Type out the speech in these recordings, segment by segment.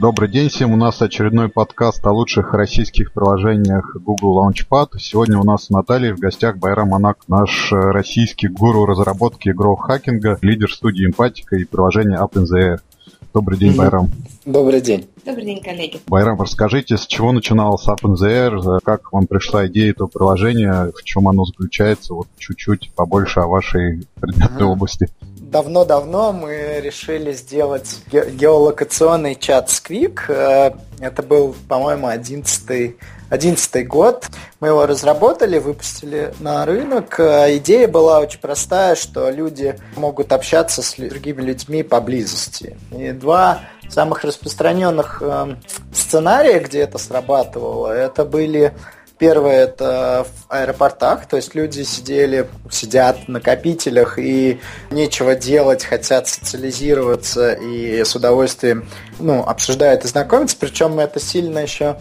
Добрый день всем. У нас очередной подкаст о лучших российских приложениях Google Launchpad. Сегодня у нас с Натальей в гостях Байрам Анак, наш российский гуру разработки игрового хакинга, лидер студии Эмпатика и приложения OpenZR. Добрый день, Байрам. Добрый день. Добрый день, коллеги. Байрам, расскажите, с чего начиналась OpenZR, как вам пришла идея этого приложения, в чем оно заключается, вот чуть-чуть побольше о вашей предметной uh-huh. области. Давно-давно мы решили сделать ге- геолокационный чат Squeak. Э, это был, по-моему, 11 2011 год. Мы его разработали, выпустили на рынок. Э, идея была очень простая, что люди могут общаться с другими людьми поблизости. И два самых распространенных э, сценария, где это срабатывало, это были Первое это в аэропортах, то есть люди сидели, сидят в накопителях и нечего делать, хотят социализироваться и с удовольствием ну, обсуждают и знакомиться. Причем это сильно еще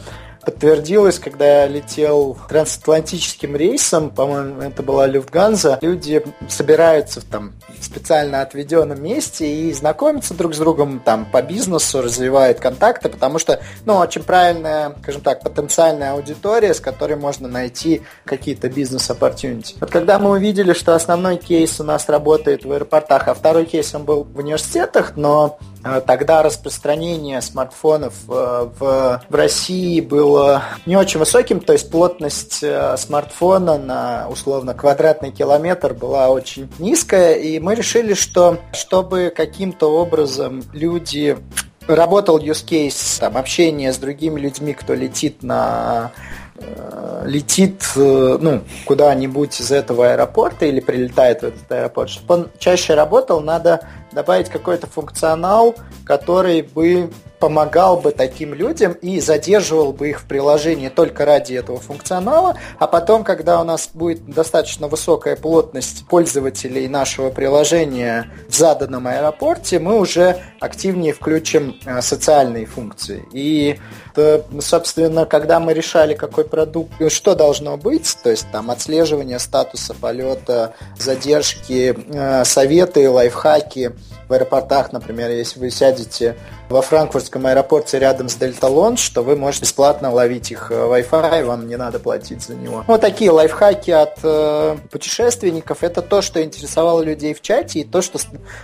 подтвердилось, когда я летел трансатлантическим рейсом, по-моему, это была Люфтганза, люди собираются в там специально отведенном месте и знакомятся друг с другом там по бизнесу, развивают контакты, потому что, ну, очень правильная, скажем так, потенциальная аудитория, с которой можно найти какие-то бизнес-оппортюнити. Вот когда мы увидели, что основной кейс у нас работает в аэропортах, а второй кейс он был в университетах, но тогда распространение смартфонов э, в, в России было не очень высоким, то есть плотность э, смартфона на условно квадратный километр была очень низкая, и мы решили, что чтобы каким-то образом люди работал use case там, общение с другими людьми, кто летит на летит ну, куда-нибудь из этого аэропорта или прилетает в этот аэропорт, чтобы он чаще работал, надо добавить какой-то функционал, который бы помогал бы таким людям и задерживал бы их в приложении только ради этого функционала, а потом, когда у нас будет достаточно высокая плотность пользователей нашего приложения в заданном аэропорте, мы уже активнее включим э, социальные функции. И, собственно, когда мы решали, какой продукт, что должно быть, то есть там отслеживание статуса полета, задержки, э, советы, лайфхаки в аэропортах, например, если вы сядете во франкфуртском аэропорте рядом с Дельта Лонж, то вы можете бесплатно ловить их э, Wi-Fi, вам не надо платить за него. Вот такие лайфхаки от э, путешественников. Это то, что интересовало людей в чате и то, что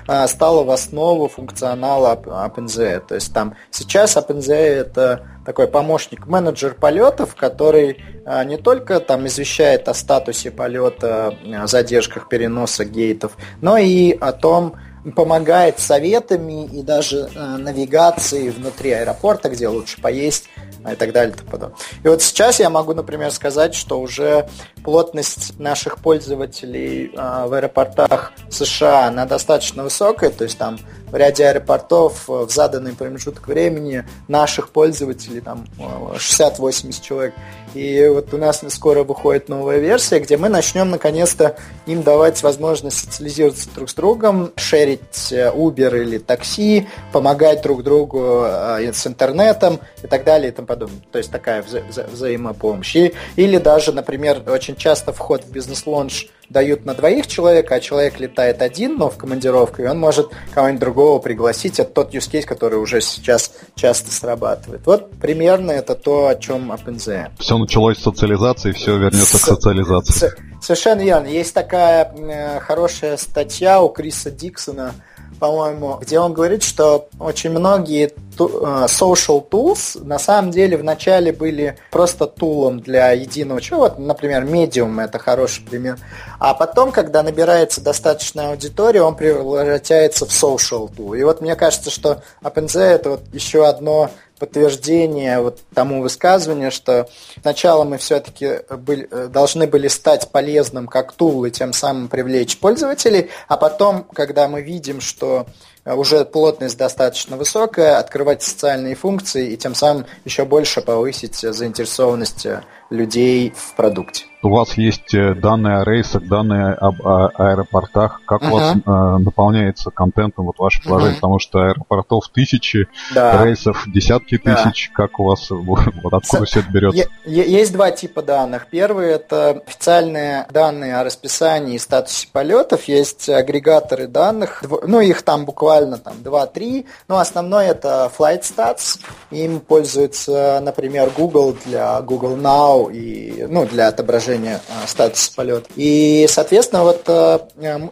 э, стало в основу функционала OpenZE. То есть там сейчас OpenZE это такой помощник менеджер полетов, который э, не только там извещает о статусе полета, о задержках переноса гейтов, но и о том, помогает советами и даже э, навигацией внутри аэропорта, где лучше поесть а, и так далее. И, так и вот сейчас я могу, например, сказать, что уже плотность наших пользователей э, в аэропортах США, она достаточно высокая, то есть там в ряде аэропортов в заданный промежуток времени наших пользователей там 60-80 человек. И вот у нас скоро выходит новая версия, где мы начнем наконец-то им давать возможность социализироваться друг с другом, шерить э, Uber или такси, помогать друг другу э, с интернетом и так далее и тому подобное. То есть такая вза- вза- взаимопомощь. И, или даже, например, очень часто вход в бизнес-лонж дают на двоих человека, а человек летает один, но в командировку, и он может кого-нибудь другого пригласить. Это тот use case, который уже сейчас часто срабатывает. Вот примерно это то, о чем OpenZE. Все началось с социализации, все вернется с... к социализации. Совершенно верно. Есть такая э, хорошая статья у Криса Диксона, по-моему, где он говорит, что очень многие э, social tools на самом деле вначале были просто тулом для единого чего. Вот, например, Medium это хороший пример. А потом, когда набирается достаточная аудитория, он превращается в social tool. И вот мне кажется, что OpenZ это вот еще одно подтверждение вот тому высказыванию, что сначала мы все-таки были, должны были стать полезным как тул и тем самым привлечь пользователей, а потом, когда мы видим, что уже плотность достаточно высокая, открывать социальные функции и тем самым еще больше повысить заинтересованность людей в продукте. У вас есть э, данные о рейсах, данные об а, аэропортах. Как uh-huh. у вас э, наполняется контентом вот ваше приложение? Uh-huh. Потому что аэропортов тысячи, да. рейсов десятки тысяч. Да. Как у вас, вот откуда С- все это берется? Есть два типа данных. Первый это официальные данные о расписании и статусе полетов. Есть агрегаторы данных. Ну, их там буквально там 2-3, но основной это Flight Stats, им пользуется, например, Google для Google Now и, ну, для отображения э, статуса полета. И, соответственно, вот э,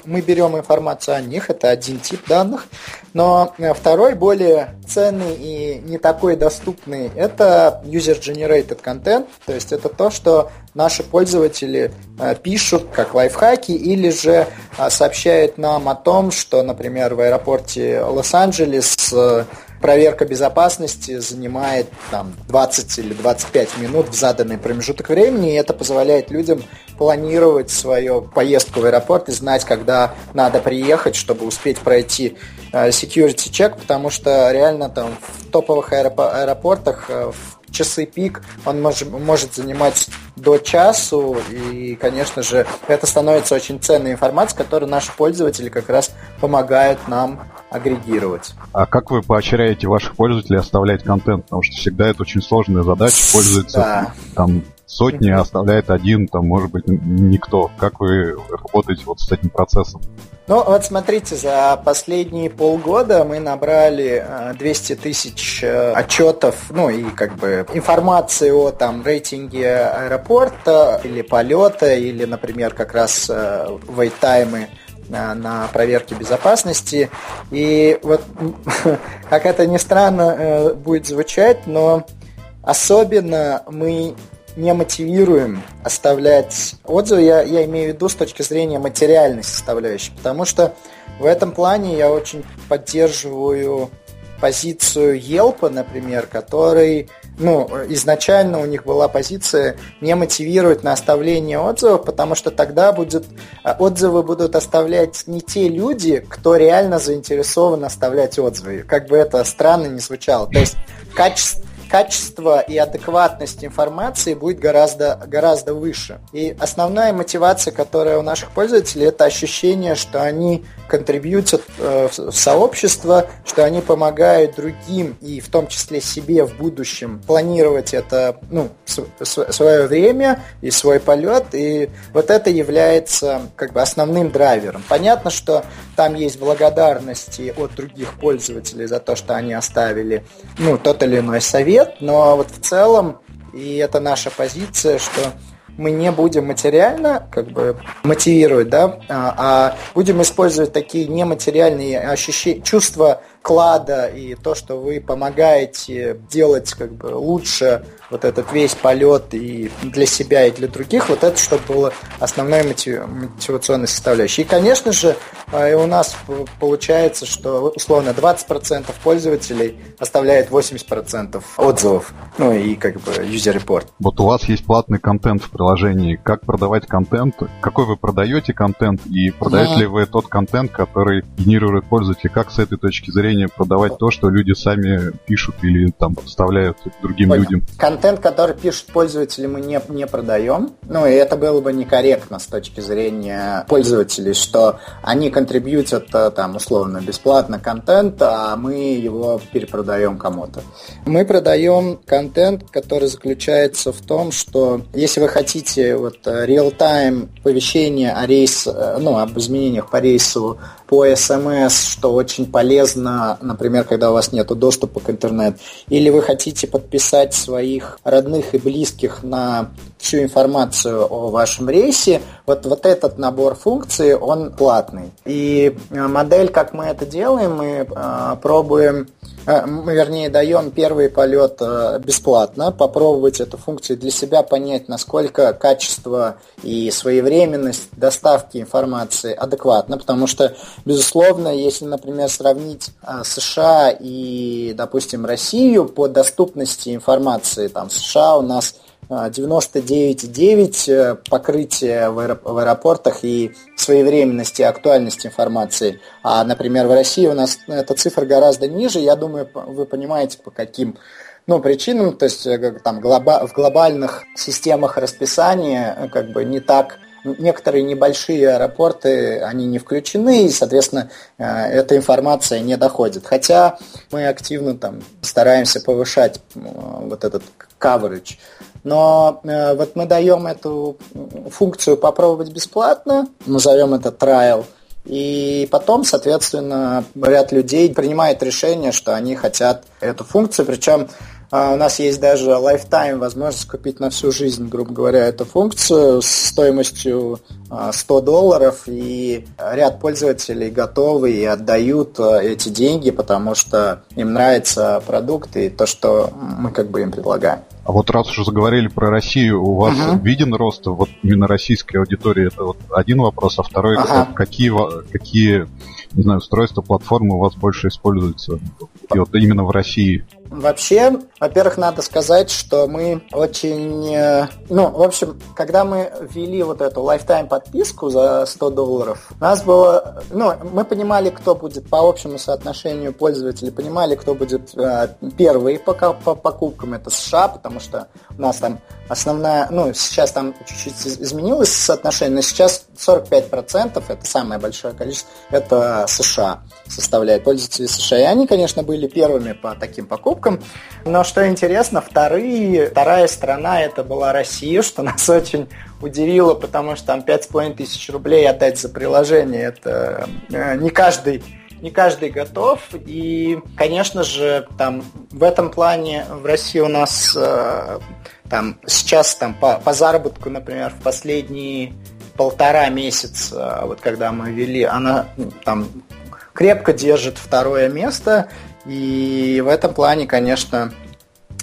мы берем информацию о них, это один тип данных, но второй, более ценный и не такой доступный, это user-generated content, то есть это то, что наши пользователи э, пишут как лайфхаки или же э, сообщают нам о том, что, например, в аэропорте Лос-Анджелес э, проверка безопасности занимает там, 20 или 25 минут в заданный промежуток времени, и это позволяет людям планировать свою поездку в аэропорт и знать, когда надо приехать, чтобы успеть пройти security check, потому что реально там в топовых аэропортах в часы пик он может, может занимать до часу, и, конечно же, это становится очень ценной информацией, которую наши пользователи как раз помогают нам агрегировать. А как вы поощряете ваших пользователей оставлять контент? Потому что всегда это очень сложная задача, пользуется да. там сотни, а оставляет один, там, может быть, никто. Как вы работаете вот с этим процессом? Ну, вот смотрите, за последние полгода мы набрали 200 э, тысяч э, отчетов, ну и как бы информации о там рейтинге аэропорта или полета, или, например, как раз вейт-таймы на, на проверке безопасности. И вот, как это ни странно э, будет звучать, но особенно мы не мотивируем оставлять отзывы, я, я имею в виду с точки зрения материальной составляющей, потому что в этом плане я очень поддерживаю позицию Yelp, например, который, ну, изначально у них была позиция не мотивировать на оставление отзывов, потому что тогда будет, отзывы будут оставлять не те люди, кто реально заинтересован оставлять отзывы. Как бы это странно не звучало. То есть качество качество и адекватность информации будет гораздо, гораздо выше. И основная мотивация, которая у наших пользователей, это ощущение, что они контрибьютят э, в сообщество, что они помогают другим и в том числе себе в будущем планировать это, ну, свое время и свой полет, и вот это является как бы основным драйвером. Понятно, что там есть благодарности от других пользователей за то, что они оставили, ну, тот или иной совет, нет, но вот в целом, и это наша позиция, что мы не будем материально как бы мотивировать, да, а, а будем использовать такие нематериальные ощущения, чувства клада и то, что вы помогаете делать как бы лучше вот этот весь полет и для себя, и для других, вот это чтобы было основной мотивационной составляющей. И, конечно же, а, у нас получается, что условно 20% пользователей оставляет 80% отзывов, ну и как бы user report. Вот у вас есть платный контент в приложении. Как продавать контент? Какой вы продаете контент? И продаете ли вы тот контент, который генерирует пользователи? Как с этой точки зрения продавать то, что люди сами пишут или там вставляют другим Понял. людям? контент, который пишут пользователи, мы не, не продаем. Ну, и это было бы некорректно с точки зрения пользователей, что они контрибьютят э, там условно бесплатно контент, а мы его перепродаем кому-то. Мы продаем контент, который заключается в том, что если вы хотите вот э, real-time оповещение о рейс, э, ну, об изменениях по рейсу по СМС, что очень полезно, например, когда у вас нет доступа к интернету, или вы хотите подписать своих родных и близких на всю информацию о вашем рейсе, вот, вот этот набор функций, он платный. И э, модель, как мы это делаем, мы э, пробуем Э, мы, вернее, даем первый полет э, бесплатно, попробовать эту функцию для себя, понять, насколько качество и своевременность доставки информации адекватно, потому что, безусловно, если, например, сравнить э, США и, допустим, Россию по доступности информации, там, США у нас 99,9 э, покрытие в аэропортах и своевременности актуальности информации. А, например, в России у нас эта цифра гораздо ниже. Я думаю, вы понимаете, по каким ну, причинам. То есть э, там, глоба в глобальных системах расписания э, как бы не так некоторые небольшие аэропорты, они не включены, и, соответственно, эта информация не доходит. Хотя мы активно там стараемся повышать вот этот coverage. Но э, вот мы даем эту функцию попробовать бесплатно, назовем это trial, И потом, соответственно, ряд людей принимает решение, что они хотят эту функцию, причем а, у нас есть даже lifetime возможность купить на всю жизнь, грубо говоря, эту функцию с стоимостью 100 а, долларов, и ряд пользователей готовы и отдают а, эти деньги, потому что им нравится продукт и то, что мы как бы им предлагаем. А вот раз уже заговорили про Россию, у вас uh виден рост вот именно российской аудитории? Это вот один вопрос, а второй, uh какие, какие не знаю, устройства, платформы у вас больше используются и вот именно в России? Вообще, во-первых, надо сказать, что мы очень... Э, ну, в общем, когда мы ввели вот эту lifetime подписку за 100 долларов, у нас было... Ну, мы понимали, кто будет по общему соотношению пользователей, понимали, кто будет э, первый по, по покупкам, это США, потому что у нас там основная... Ну, сейчас там чуть-чуть изменилось соотношение, но сейчас 45% это самое большое количество, это США составляет пользователи США. И они, конечно, были первыми по таким покупкам. Но что интересно, вторые, вторая страна это была Россия, что нас очень удивило, потому что там 5,5 тысяч рублей отдать за приложение, это э, не каждый не каждый готов. И, конечно же, там в этом плане в России у нас э, там сейчас там по, по заработку, например, в последние полтора месяца, вот когда мы вели, она там крепко держит второе место. И в этом плане, конечно,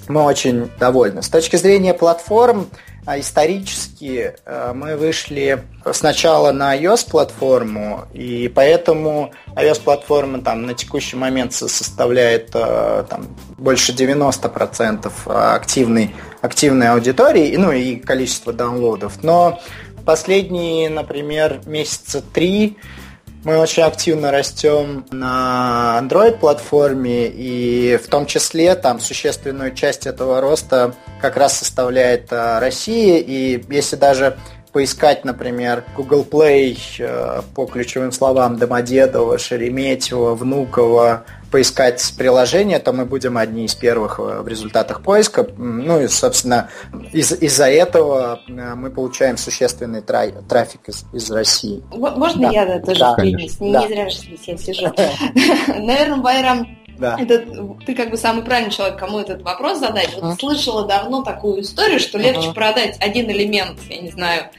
мы очень довольны. С точки зрения платформ, а, исторически э, мы вышли сначала на iOS-платформу, и поэтому iOS-платформа там на текущий момент составляет э, там, больше 90% активной, активной аудитории, ну и количество даунлодов. Но последние, например, месяца три мы очень активно растем на Android-платформе, и в том числе там существенную часть этого роста как раз составляет а, Россия. И если даже поискать, например, Google Play э, по ключевым словам Домодедово, Шереметьево, Внуково, поискать приложение, то мы будем одни из первых э, в результатах поиска. Ну и, собственно, из- из-за этого э, мы получаем существенный тра- трафик из, из России. Можно да. я тоже да? Не, да. не зря же здесь я сижу. Наверное, Байрам да. Это ты как бы самый правильный человек, кому этот вопрос задать. Вот слышала давно такую историю, что легче продать один элемент, я не знаю,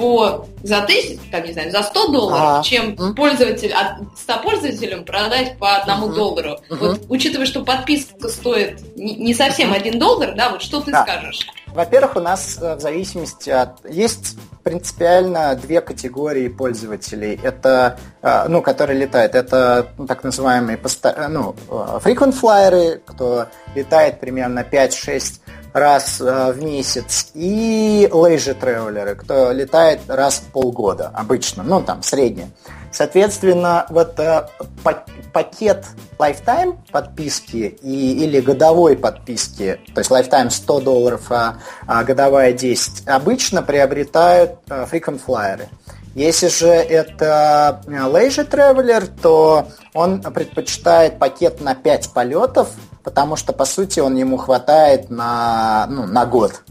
по за тысяч, там, не знаю, за 100 долларов, а, чем mm. пользователь, от 100 пользователям продать по одному mm-hmm. доллару. Mm-hmm. Вот учитывая, что подписка стоит не, совсем один доллар, да, вот что ты да. скажешь? Во-первых, у нас э, в зависимости от... Есть принципиально две категории пользователей, это, э, ну, которые летают. Это ну, так называемые поста... ну, э, frequent flyers, кто летает примерно 5-6 раз в месяц, и traveler, кто летает раз в полгода обычно, ну там среднее. Соответственно, вот э, пакет lifetime подписки и, или годовой подписки, то есть lifetime 100 долларов, а, а годовая 10, обычно приобретают э, frequent flyer. Если же это э, leisure traveler, то он предпочитает пакет на 5 полетов, потому что, по сути, он ему хватает на, ну, на год.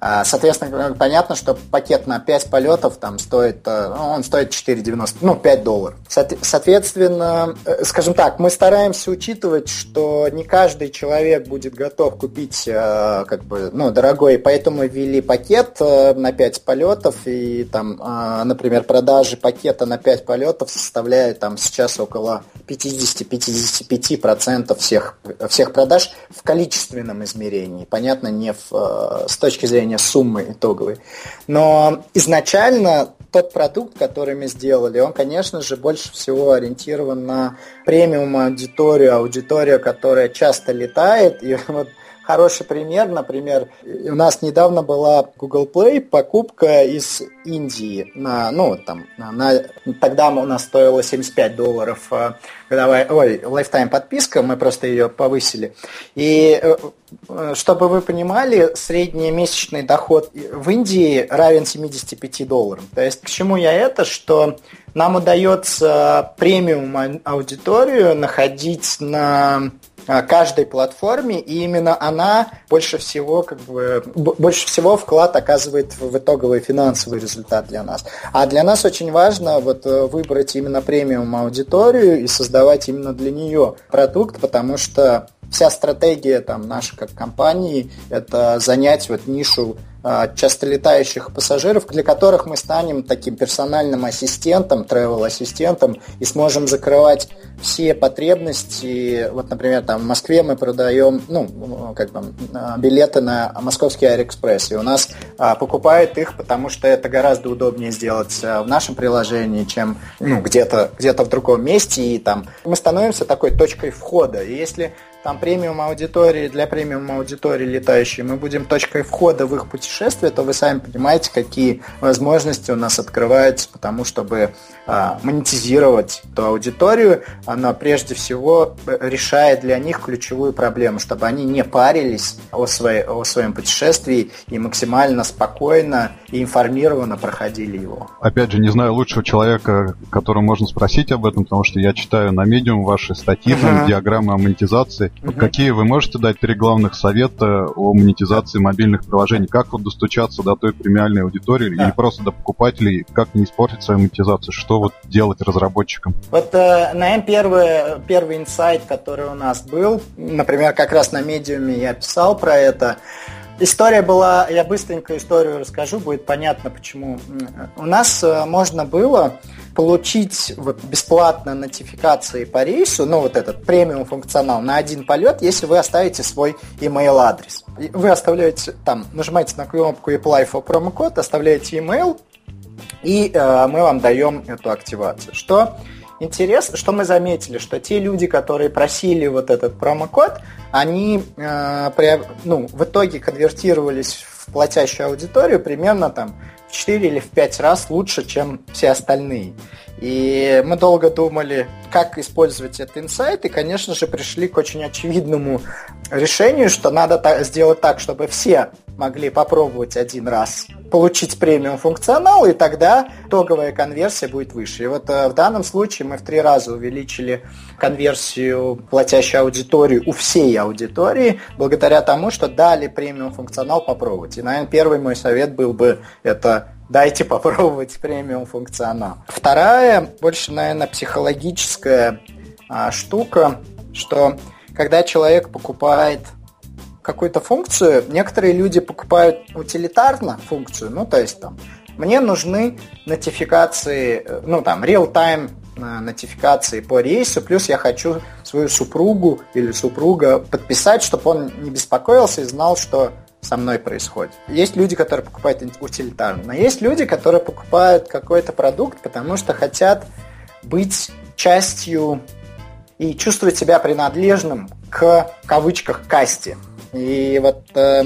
А, соответственно, понятно, что пакет на 5 полетов там стоит, э, ну, он стоит 4,90, ну, 5 долларов. Соответственно, э, скажем так, мы стараемся учитывать, что не каждый человек будет готов купить э, как бы, ну, дорогой, поэтому ввели пакет на 5 полетов, и там, например, продажи пакета на 5 полетов составляют там сейчас около 50-55% всех, всех продаж в количественном измерении. Понятно, не в, с точки зрения зрения суммы итоговой. Но изначально тот продукт, который мы сделали, он, конечно же, больше всего ориентирован на премиум аудиторию, аудиторию, которая часто летает. И вот хороший пример, например, у нас недавно была Google Play покупка из Индии на, ну, там, на, на тогда у нас стоило 75 долларов э, годовая, ой, lifetime подписка, мы просто ее повысили. И э, э, чтобы вы понимали, средний месячный доход в Индии равен 75 долларам. То есть к чему я это, что нам удается премиум аудиторию находить на каждой платформе, и именно она больше всего, как бы, больше всего вклад оказывает в итоговый финансовый результат для нас. А для нас очень важно вот э, выбрать именно премиум аудиторию и создавать именно для нее продукт, потому что вся стратегия там наша как компании это занять вот нишу а, часто летающих пассажиров, для которых мы станем таким персональным ассистентом, travel-ассистентом и сможем закрывать все потребности. Вот, например, там в Москве мы продаем ну, как бы, а, билеты на московский Аэроэкспресс, и у нас а, покупают их, потому что это гораздо удобнее сделать а, в нашем приложении, чем ну, где-то где в другом месте, и там мы становимся такой точкой входа. И если там премиум аудитории, для премиум аудитории летающей, мы будем точкой входа в их путешествие, то вы сами понимаете, какие возможности у нас открываются, потому чтобы а, монетизировать эту аудиторию, она прежде всего решает для них ключевую проблему, чтобы они не парились о, своей, о своем путешествии и максимально спокойно и информированно проходили его. Опять же, не знаю лучшего человека, которому можно спросить об этом, потому что я читаю на медиум ваши статьи, uh-huh. там, диаграммы о монетизации, Угу. Какие вы можете дать три главных совета о монетизации мобильных приложений? Как вот достучаться до той премиальной аудитории да. или просто до покупателей? Как не испортить свою монетизацию? Что вот делать разработчикам? Вот, э, наверное, первый, первый инсайт, который у нас был, например, как раз на медиуме я писал про это, История была, я быстренько историю расскажу, будет понятно почему. У нас э, можно было получить вот бесплатно нотификации по рейсу, ну вот этот премиум функционал на один полет, если вы оставите свой email адрес. Вы оставляете там, нажимаете на кнопку Apply for промокод, оставляете email, и э, мы вам даем эту активацию. Что интересно, что мы заметили, что те люди, которые просили вот этот промокод, они э, при, ну, в итоге конвертировались в платящую аудиторию примерно там в 4 или в 5 раз лучше, чем все остальные. И мы долго думали, как использовать этот инсайт, и, конечно же, пришли к очень очевидному решению, что надо сделать так, чтобы все могли попробовать один раз получить премиум функционал, и тогда итоговая конверсия будет выше. И вот э, в данном случае мы в три раза увеличили конверсию платящей аудитории у всей аудитории, благодаря тому, что дали премиум функционал попробовать. И, наверное, первый мой совет был бы это дайте попробовать премиум функционал. Вторая, больше, наверное, психологическая а, штука, что когда человек покупает какую-то функцию, некоторые люди покупают утилитарно функцию, ну, то есть там, мне нужны нотификации, э, ну, там, real-time э, нотификации по рейсу, плюс я хочу свою супругу или супруга подписать, чтобы он не беспокоился и знал, что со мной происходит. Есть люди, которые покупают утилитарно, но есть люди, которые покупают какой-то продукт, потому что хотят быть частью и чувствовать себя принадлежным к, кавычках, касте. И вот э,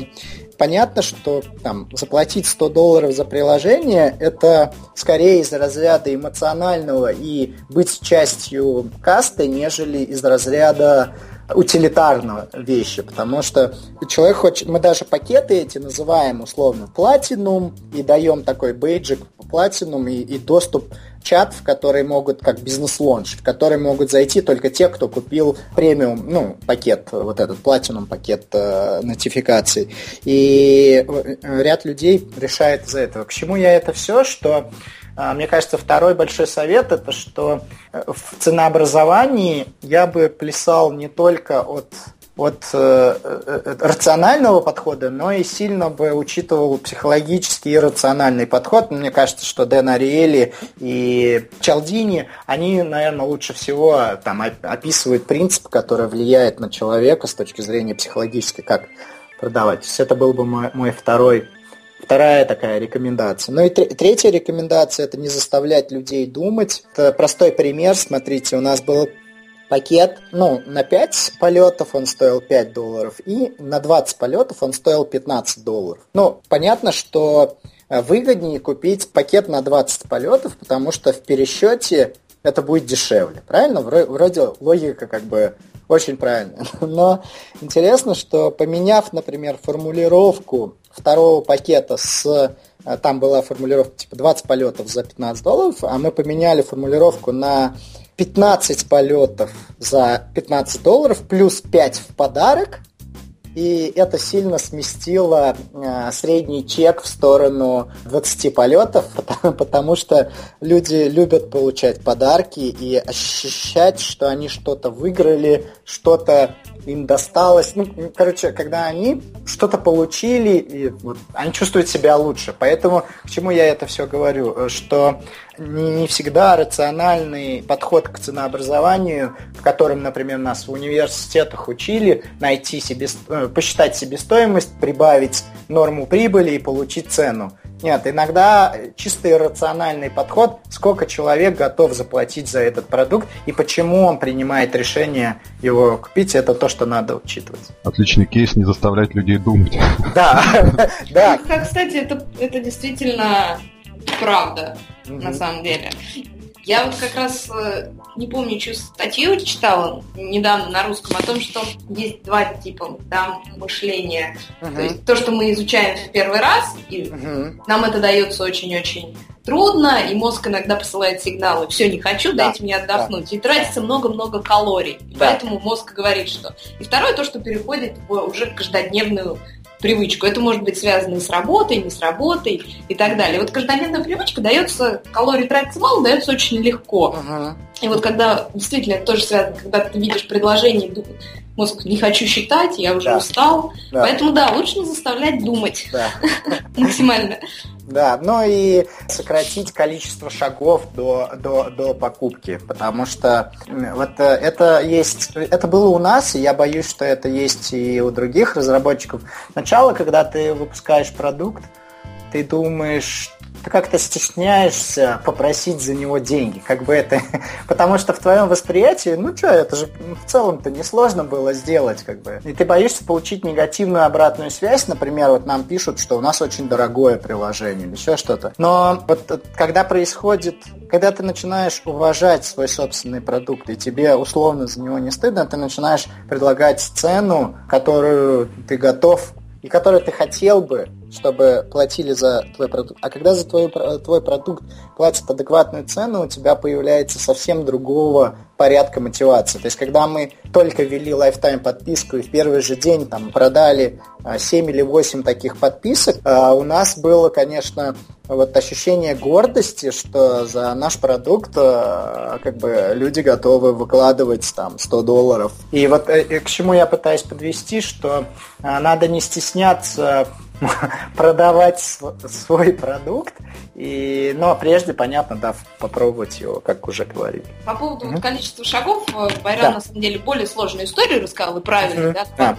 понятно, что там заплатить 100 долларов за приложение это скорее из разряда эмоционального и быть частью касты, нежели из разряда утилитарного вещи, потому что человек хочет, мы даже пакеты эти называем условно платинум и даем такой бейджик платинум и, и доступ чат, в который могут, как бизнес-лонж, в который могут зайти только те, кто купил премиум, ну, пакет, вот этот платинум пакет э, нотификаций. И э, ряд людей решает из-за этого. К чему я это все, что мне кажется, второй большой совет это, что э, в ценообразовании я бы плясал не только от от э, э, рационального подхода, но и сильно бы учитывал психологический и рациональный подход. Мне кажется, что Дэн Ариэли и Чалдини, они, наверное, лучше всего там описывают принцип, который влияет на человека с точки зрения психологической, как продавать. То есть это был бы мой, мой второй Вторая такая рекомендация. Ну и третья рекомендация – это не заставлять людей думать. Это простой пример. Смотрите, у нас было пакет, ну, на 5 полетов он стоил 5 долларов, и на 20 полетов он стоил 15 долларов. Ну, понятно, что э, выгоднее купить пакет на 20 полетов, потому что в пересчете это будет дешевле. Правильно? Вроде логика как бы очень правильная. Но интересно, что поменяв, например, формулировку второго пакета с э, там была формулировка типа 20 полетов за 15 долларов, а мы поменяли формулировку на 15 полетов за 15 долларов, плюс 5 в подарок, и это сильно сместило э, средний чек в сторону 20 полетов, потому, потому что люди любят получать подарки и ощущать, что они что-то выиграли, что-то им досталось. Ну, короче, когда они что-то получили, и вот, они чувствуют себя лучше. Поэтому к чему я это все говорю? Что не, не всегда рациональный подход к ценообразованию, в котором, например, нас в университетах учили, найти себе, э, посчитать себестоимость, прибавить норму прибыли и получить цену. Нет, иногда чисто иррациональный подход, сколько человек готов заплатить за этот продукт и почему он принимает решение его купить, это то, что надо учитывать. Отличный кейс, не заставлять людей думать. Да, да. Кстати, это, это действительно правда, на самом деле. Я вот как раз э, не помню, чью статью читала недавно на русском о том, что есть два типа да, мышления. Uh-huh. То есть то, что мы изучаем в первый раз, и uh-huh. нам это дается очень-очень трудно, и мозг иногда посылает сигналы «все, не хочу, да. дайте мне отдохнуть». Да. И тратится много-много калорий. Да. Поэтому мозг говорит, что... И второе, то, что переходит в уже каждодневную привычку. Это может быть связано с работой, не с работой и так далее. Вот каждодневная привычка дается, калорий тратится мало, дается очень легко. Uh-huh. И вот когда, действительно, это тоже связано, когда ты видишь предложение, мозг не хочу считать, я уже да. устал. Да. Поэтому да, лучше не заставлять думать да. максимально. Да, ну и сократить количество шагов до, до, до покупки, потому что вот э, это есть, это было у нас, и я боюсь, что это есть и у других разработчиков. Сначала, когда ты выпускаешь продукт, ты думаешь, ты как-то стесняешься попросить за него деньги, как бы это, потому что в твоем восприятии, ну что, это же в целом-то несложно было сделать, как бы, и ты боишься получить негативную обратную связь, например, вот нам пишут, что у нас очень дорогое приложение или еще что-то, но вот когда происходит, когда ты начинаешь уважать свой собственный продукт, и тебе условно за него не стыдно, ты начинаешь предлагать цену, которую ты готов и которую ты хотел бы, чтобы платили за твой продукт. А когда за твой, твой продукт платят адекватную цену, у тебя появляется совсем другого порядка мотивации. То есть, когда мы только ввели lifetime подписку и в первый же день там продали 7 а, или 8 таких подписок, а, у нас было, конечно, вот ощущение гордости, что за наш продукт а, как бы люди готовы выкладывать там 100 долларов. И вот э, к чему я пытаюсь подвести, что надо не стесняться продавать свой продукт, и, но прежде, понятно, да, попробовать его, как уже говорили. По поводу mm-hmm. количества шагов, э, Байрам, да. на самом деле, более сложную историю рассказал, и правильно, mm-hmm. да, в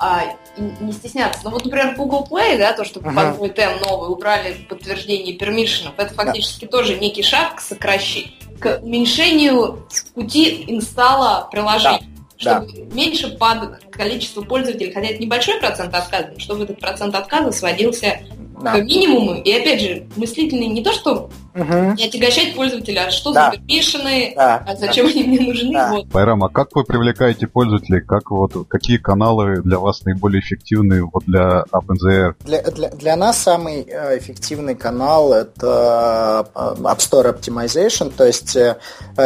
а, не стесняться. Но вот, например, Google Play, да, то, что uh-huh. под TM новый убрали подтверждение пермишенов, это фактически да. тоже некий шаг к сокращению, к уменьшению пути инсталла приложений. Да чтобы да. меньше падало количество пользователей, хотя это небольшой процент отказов, чтобы этот процент отказа сводился да. к минимуму. И опять же, мыслительный не то, что Угу. Не отягощать пользователя, а что да. за пермишины, да. а зачем да. они мне нужны. Да. Вот. Байрам, а как вы привлекаете пользователей? Как вот, какие каналы для вас наиболее эффективны вот для OpenZR? Для, для, для нас самый э, эффективный канал это э, App Store Optimization, то есть э,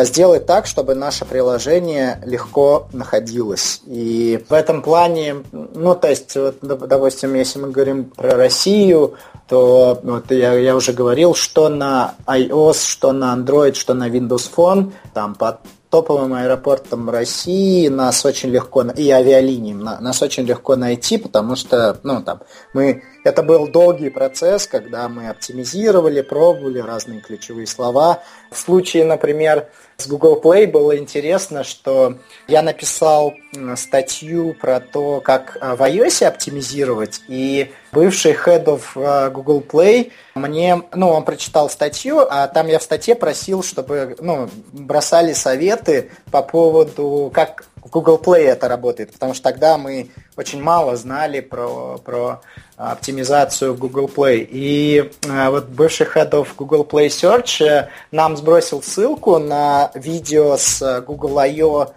сделать так, чтобы наше приложение легко находилось. И в этом плане, ну, то есть, вот, допустим, если мы говорим про Россию, то вот я, я уже говорил, что на iOS, что на Android, что на Windows Phone, там по топовым аэропортам России нас очень легко, и авиалиниям нас очень легко найти, потому что, ну, там, мы, это был долгий процесс, когда мы оптимизировали, пробовали разные ключевые слова. В случае, например, с Google Play было интересно, что я написал статью про то, как э, в iOS оптимизировать, и бывший head of э, Google Play мне, ну, он прочитал статью, а там я в статье просил, чтобы, ну, бросали советы по поводу, как в Google Play это работает, потому что тогда мы очень мало знали про, про оптимизацию Google Play. И э, вот бывший head of Google Play Search э, нам сбросил ссылку на видео с Google I.O.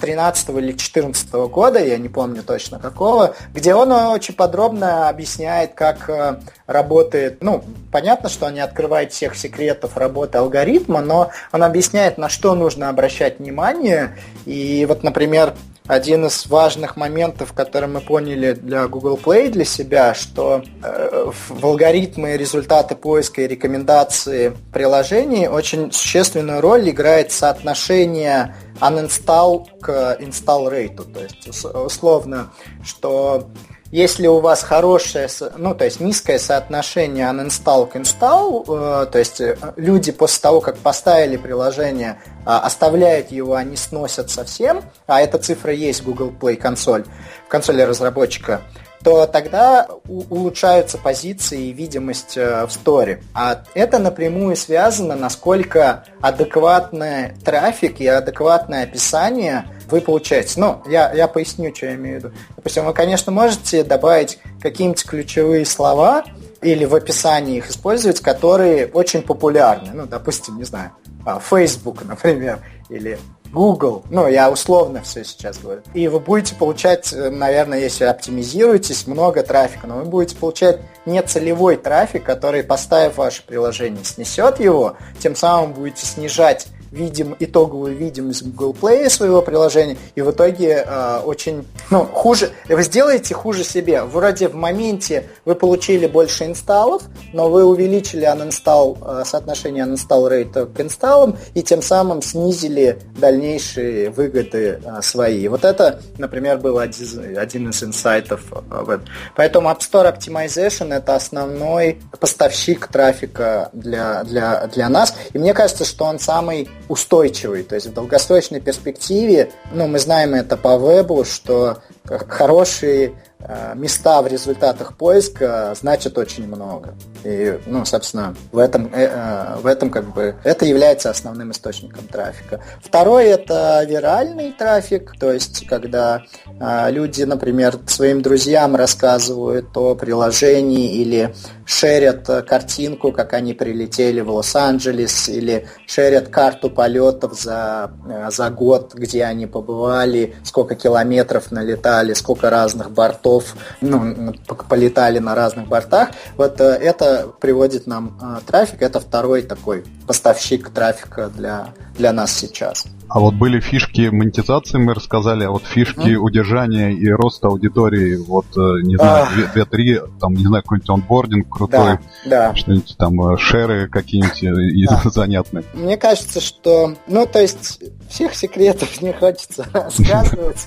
13 или 14 года, я не помню точно какого, где он очень подробно объясняет, как э, работает, ну, понятно, что он не открывает всех секретов работы алгоритма, но он объясняет, на что нужно обращать внимание. И вот, например, один из важных моментов, который мы поняли для Google Play для себя, что э, в алгоритмы результаты поиска и рекомендации приложений очень существенную роль играет соотношение uninstall к install rate. То есть условно, что если у вас хорошее, ну, то есть низкое соотношение uninstall к install, э, то есть э, люди после того, как поставили приложение, э, оставляют его, они сносят совсем, а эта цифра есть в Google Play консоль, в консоли разработчика, то тогда улучшаются позиции и видимость в сторе. А это напрямую связано, насколько адекватный трафик и адекватное описание вы получаете. Ну, я, я поясню, что я имею в виду. Допустим, вы, конечно, можете добавить какие-нибудь ключевые слова или в описании их использовать, которые очень популярны. Ну, допустим, не знаю, а, Facebook, например, или Google, ну, я условно все сейчас говорю. И вы будете получать, э, наверное, если оптимизируетесь, много трафика, но вы будете получать нецелевой трафик, который, поставив ваше приложение, снесет его, тем самым будете снижать видим итоговую видимость Google Play своего приложения, и в итоге э, очень, ну, хуже, вы сделаете хуже себе. Вроде в моменте вы получили больше инсталлов, но вы увеличили uninstall, э, соотношение uninstall rate к инсталлам, и тем самым снизили дальнейшие выгоды э, свои. Вот это, например, был один, один из инсайтов э. Поэтому App Store Optimization это основной поставщик трафика для, для, для нас, и мне кажется, что он самый устойчивый. То есть в долгосрочной перспективе, ну, мы знаем это по вебу, что хорошие места в результатах поиска значат очень много. И, ну, собственно, в этом, э, э, в этом как бы это является основным источником трафика. Второй это виральный трафик, то есть когда люди, например, своим друзьям рассказывают о приложении или шерят картинку, как они прилетели в Лос-Анджелес, или шерят карту полетов за, за год, где они побывали, сколько километров налетали, сколько разных бортов бортов, ну, полетали на разных бортах. Вот э, это приводит нам э, трафик, это второй такой поставщик трафика для, для нас сейчас. А вот были фишки монетизации, мы рассказали, а вот фишки mm-hmm. удержания и роста аудитории, вот, э, не знаю, две-три, там, не знаю, какой-нибудь онбординг крутой, да, да. что-нибудь там, шеры какие-нибудь да. занятные. Мне кажется, что, ну, то есть, всех секретов не хочется рассказывать.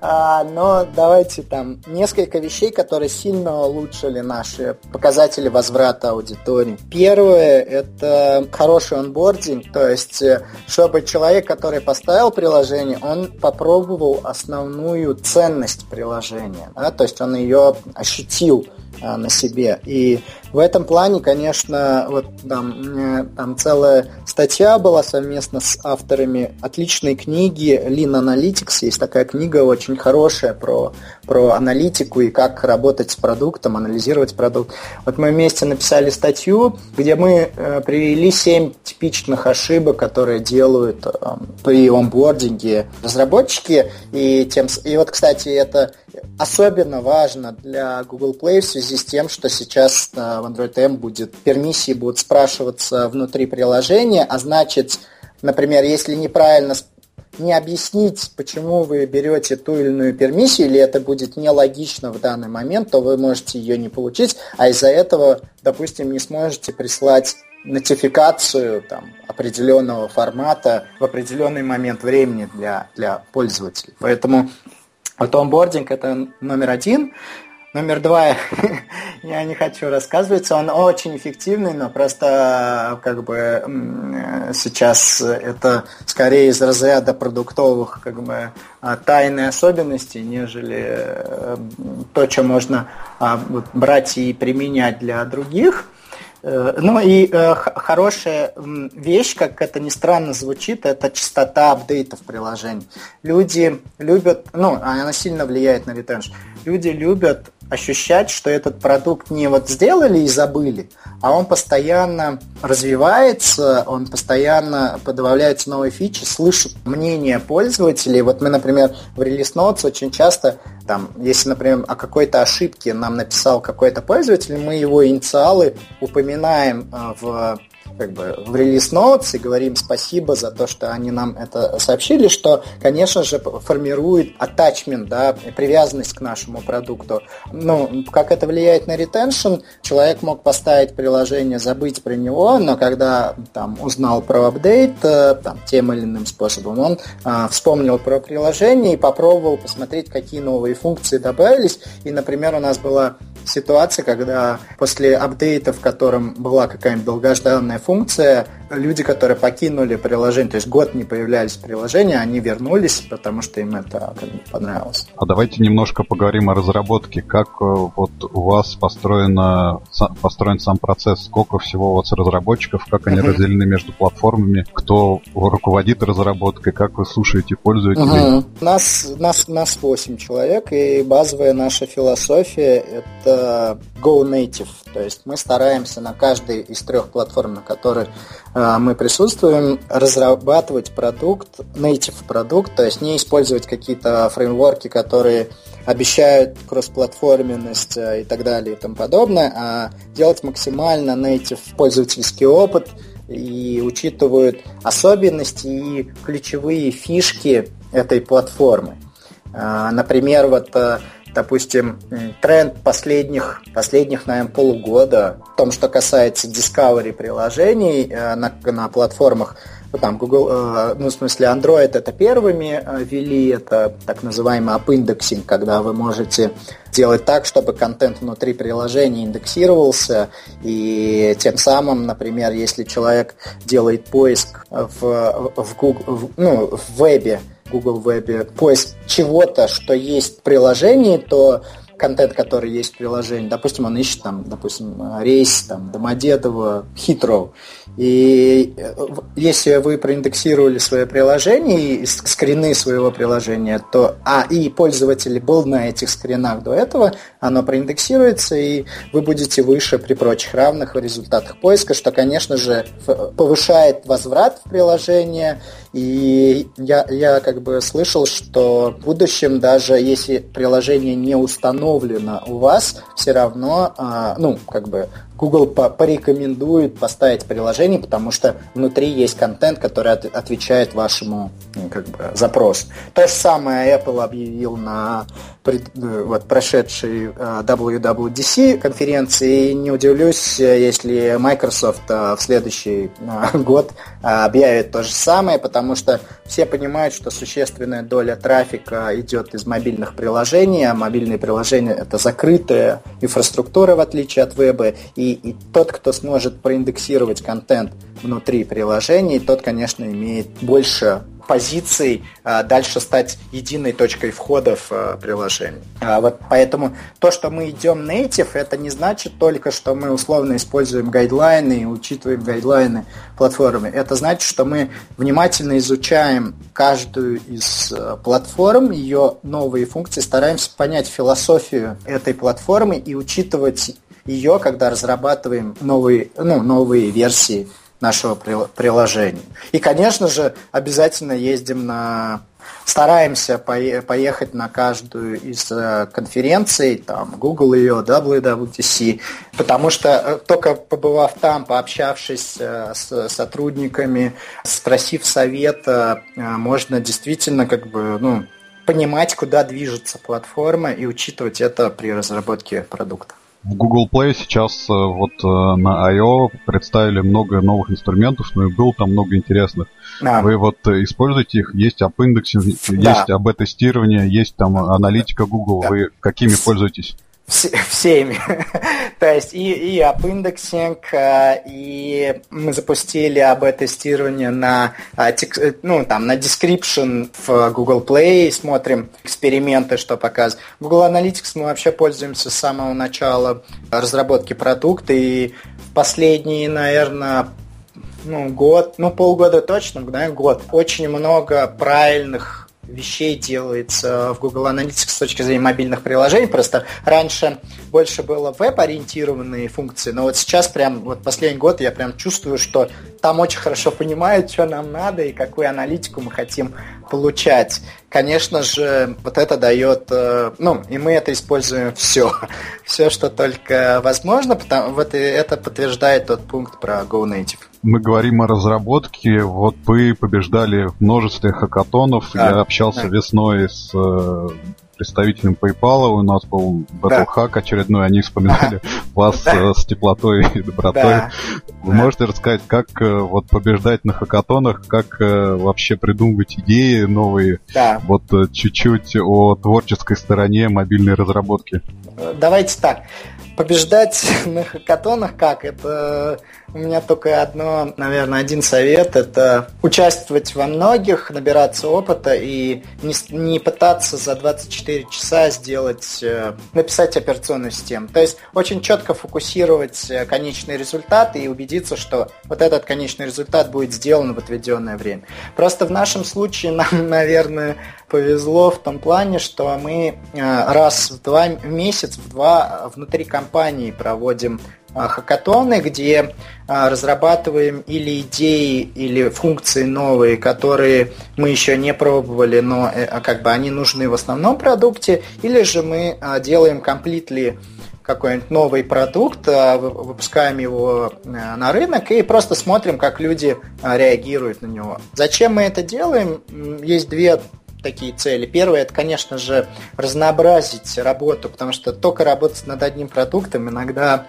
А, но давайте там несколько вещей, которые сильно улучшили наши показатели возврата аудитории. Первое – это хороший онбординг, то есть э, чтобы человек, который поставил приложение, он попробовал основную ценность приложения, да, то есть он ее ощутил на себе. И в этом плане, конечно, вот там, там целая статья была совместно с авторами отличной книги Lean Analytics. Есть такая книга очень хорошая про, про аналитику и как работать с продуктом, анализировать продукт. Вот мы вместе написали статью, где мы э, привели 7 типичных ошибок, которые делают э, при онбординге разработчики. И, тем, и вот, кстати, это особенно важно для Google Play в связи с тем, что сейчас э, в Android M будет, пермиссии будут спрашиваться внутри приложения, а значит, например, если неправильно не объяснить, почему вы берете ту или иную пермиссию, или это будет нелогично в данный момент, то вы можете ее не получить, а из-за этого, допустим, не сможете прислать нотификацию там, определенного формата в определенный момент времени для, для пользователей. Поэтому вот онбординг это номер один. Номер два, я не хочу рассказывать, он очень эффективный, но просто как бы сейчас это скорее из разряда продуктовых как бы а, тайны особенностей, нежели э, то, что можно а, брать и применять для других. Э, ну и э, хорошая вещь, как это ни странно звучит, это частота апдейтов приложений. Люди любят, ну, она сильно влияет на ретеншн. Люди любят ощущать, что этот продукт не вот сделали и забыли, а он постоянно развивается, он постоянно добавляются новые фичи, слышит мнение пользователей. Вот мы, например, в Release Notes очень часто, там, если, например, о какой-то ошибке нам написал какой-то пользователь, мы его инициалы упоминаем э, в как бы в релиз notes и говорим спасибо за то, что они нам это сообщили, что, конечно же, формирует attachment, да, привязанность к нашему продукту. Ну, как это влияет на retention? Человек мог поставить приложение, забыть про него, но когда там узнал про апдейт э, там, тем или иным способом, он а, вспомнил про приложение и попробовал посмотреть, какие новые функции добавились. И, например, у нас была ситуация, когда после апдейта, в котором была какая-нибудь долгожданная функция, люди, которые покинули приложение, то есть год не появлялись в приложении, они вернулись, потому что им это как бы, понравилось. А давайте немножко поговорим о разработке. Как э, вот у вас построено, построен сам процесс? Сколько всего у вас разработчиков? Как они uh-huh. разделены между платформами? Кто руководит разработкой? Как вы слушаете пользователей? Uh-huh. Нас, нас, нас 8 человек, и базовая наша философия – это Go Native. То есть мы стараемся на каждой из трех платформ, на которой а, мы присутствуем, разрабатывать продукт, native продукт, то есть не использовать какие-то фреймворки, которые обещают кроссплатформенность э, и так далее и тому подобное, а делать максимально native пользовательский опыт и учитывают особенности и ключевые фишки этой платформы. Например, вот э, допустим, тренд последних, последних, наверное, полугода в том, что касается Discovery приложений э, на, на платформах, ну, там Google, э, ну, в смысле, Android это первыми э, ввели, это так называемый апиндексинг, когда вы можете делать так, чтобы контент внутри приложения индексировался, и тем самым, например, если человек делает поиск в, в, Google, в, ну, в вебе, Google Web поиск чего-то, что есть в приложении, то контент, который есть в приложении, допустим, он ищет там, допустим, рейс там Домодедово, Хитроу, и э, если вы проиндексировали свое приложение скрины своего приложения, то а и пользователь был на этих скринах до этого, оно проиндексируется, и вы будете выше при прочих равных результатах поиска, что, конечно же, повышает возврат в приложение. И я, я как бы слышал, что в будущем, даже если приложение не установлено у вас, все равно, а, ну, как бы Google порекомендует поставить приложение, потому что внутри есть контент, который от, отвечает вашему ну, как бы, запросу. То же самое Apple объявил на пред, э, вот, прошедшей э, WWDC конференции. И не удивлюсь, если Microsoft э, в следующий год объявит то же самое, потому что все понимают, что существенная доля трафика идет из мобильных приложений, а мобильные приложения это закрытая инфраструктура, в отличие от веба, и и, тот, кто сможет проиндексировать контент внутри приложений, тот, конечно, имеет больше позиций а, дальше стать единой точкой входа в а, приложение. А, вот поэтому то, что мы идем native, это не значит только, что мы условно используем гайдлайны и учитываем гайдлайны платформы. Это значит, что мы внимательно изучаем каждую из платформ, ее новые функции, стараемся понять философию этой платформы и учитывать ее, когда разрабатываем новые, ну, новые версии нашего приложения. И, конечно же, обязательно ездим на стараемся поехать на каждую из э, конференций, там, Google ее, WWDC, потому что э, только побывав там, пообщавшись э, с сотрудниками, спросив совета, можно действительно как бы, ну, понимать, куда движется платформа и учитывать это при разработке продукта. В Google Play сейчас э, вот э, на I/O представили много новых инструментов, но и было там много интересных. А. Вы вот э, используете их, есть app indexing, да. есть АБ-тестирование, есть там аналитика Google. Да. Вы какими пользуетесь? всеми. То есть и, и app indexing, э, и мы запустили АБ-тестирование на, э, э, ну, там, на description в Google Play, смотрим эксперименты, что показывает. Google Analytics мы вообще пользуемся с самого начала разработки продукта, и последние, наверное, ну, год, ну, полгода точно, да, год, очень много правильных вещей делается в Google Analytics с точки зрения мобильных приложений. Просто раньше больше было веб-ориентированные функции, но вот сейчас прям вот последний год я прям чувствую, что там очень хорошо понимают, что нам надо и какую аналитику мы хотим получать. Конечно же, вот это дает, э, ну, и мы это используем все, все, что только возможно, потому вот это подтверждает тот пункт про Go Native. Мы говорим о разработке. Вот вы побеждали в множестве хакатонов. Да, Я общался да. весной с э, представителем PayPal. У нас был Battle очередной. Они вспоминали вас с теплотой и добротой. Вы можете рассказать, как э, вот побеждать на хакатонах, как э, вообще придумывать идеи новые? Вот э, чуть-чуть о творческой стороне мобильной разработки. Давайте так. Побеждать на хакатонах как? Это у меня только одно, наверное, один совет – это участвовать во многих, набираться опыта и не, не пытаться за 24 часа сделать, э, написать операционную систему. То есть очень четко фокусировать э, конечный результат и убедиться, что вот этот конечный результат будет сделан в отведенное время. Просто в нашем случае нам, наверное, повезло в том плане, что мы э, раз в два в месяц, в два внутри компании проводим а, хакатоны, где а, разрабатываем или идеи, или функции новые, которые мы еще не пробовали, но э, а, как бы они нужны в основном продукте, или же мы делаем completely какой-нибудь новый продукт, выпускаем его на рынок и просто смотрим, как люди реагируют на него. Зачем мы это делаем? Есть две такие цели. Первое, это, конечно же, разнообразить работу, потому что только работать над одним продуктом иногда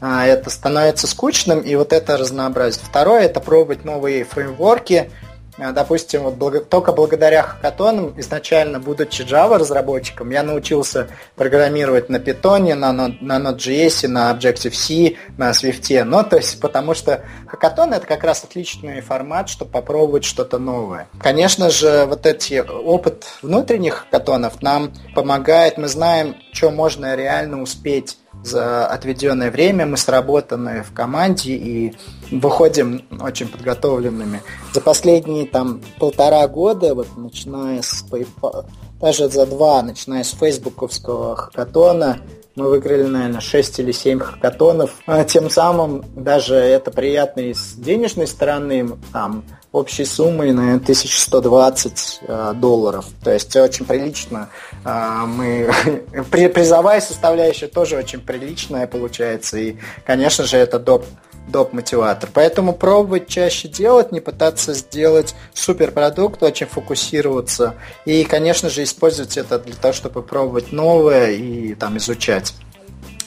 а, это становится скучным, и вот это разнообразие. Второе – это пробовать новые фреймворки, Допустим, вот благо, только благодаря хакатонам, изначально будучи Java разработчиком, я научился программировать на Python, на, на Node.js, на Objective-C, на Swift. Ну, то есть, потому что хакатон это как раз отличный формат, чтобы попробовать что-то новое. Конечно же, вот эти опыт внутренних хакатонов нам помогает, мы знаем, что можно реально успеть за отведенное время мы сработаны в команде и выходим очень подготовленными. За последние там полтора года, вот начиная с PayPal, даже за два, начиная с фейсбуковского хакатона, мы выиграли, наверное, 6 или 7 хакатонов. А тем самым даже это приятно и с денежной стороны, там, общей суммой, наверное, 1120 э, долларов. То есть очень прилично. Э, мы призовая составляющая тоже очень приличная получается. И, конечно же, это доп доп-мотиватор. Поэтому пробовать чаще делать, не пытаться сделать суперпродукт, очень фокусироваться. И, конечно же, использовать это для того, чтобы пробовать новое и там изучать,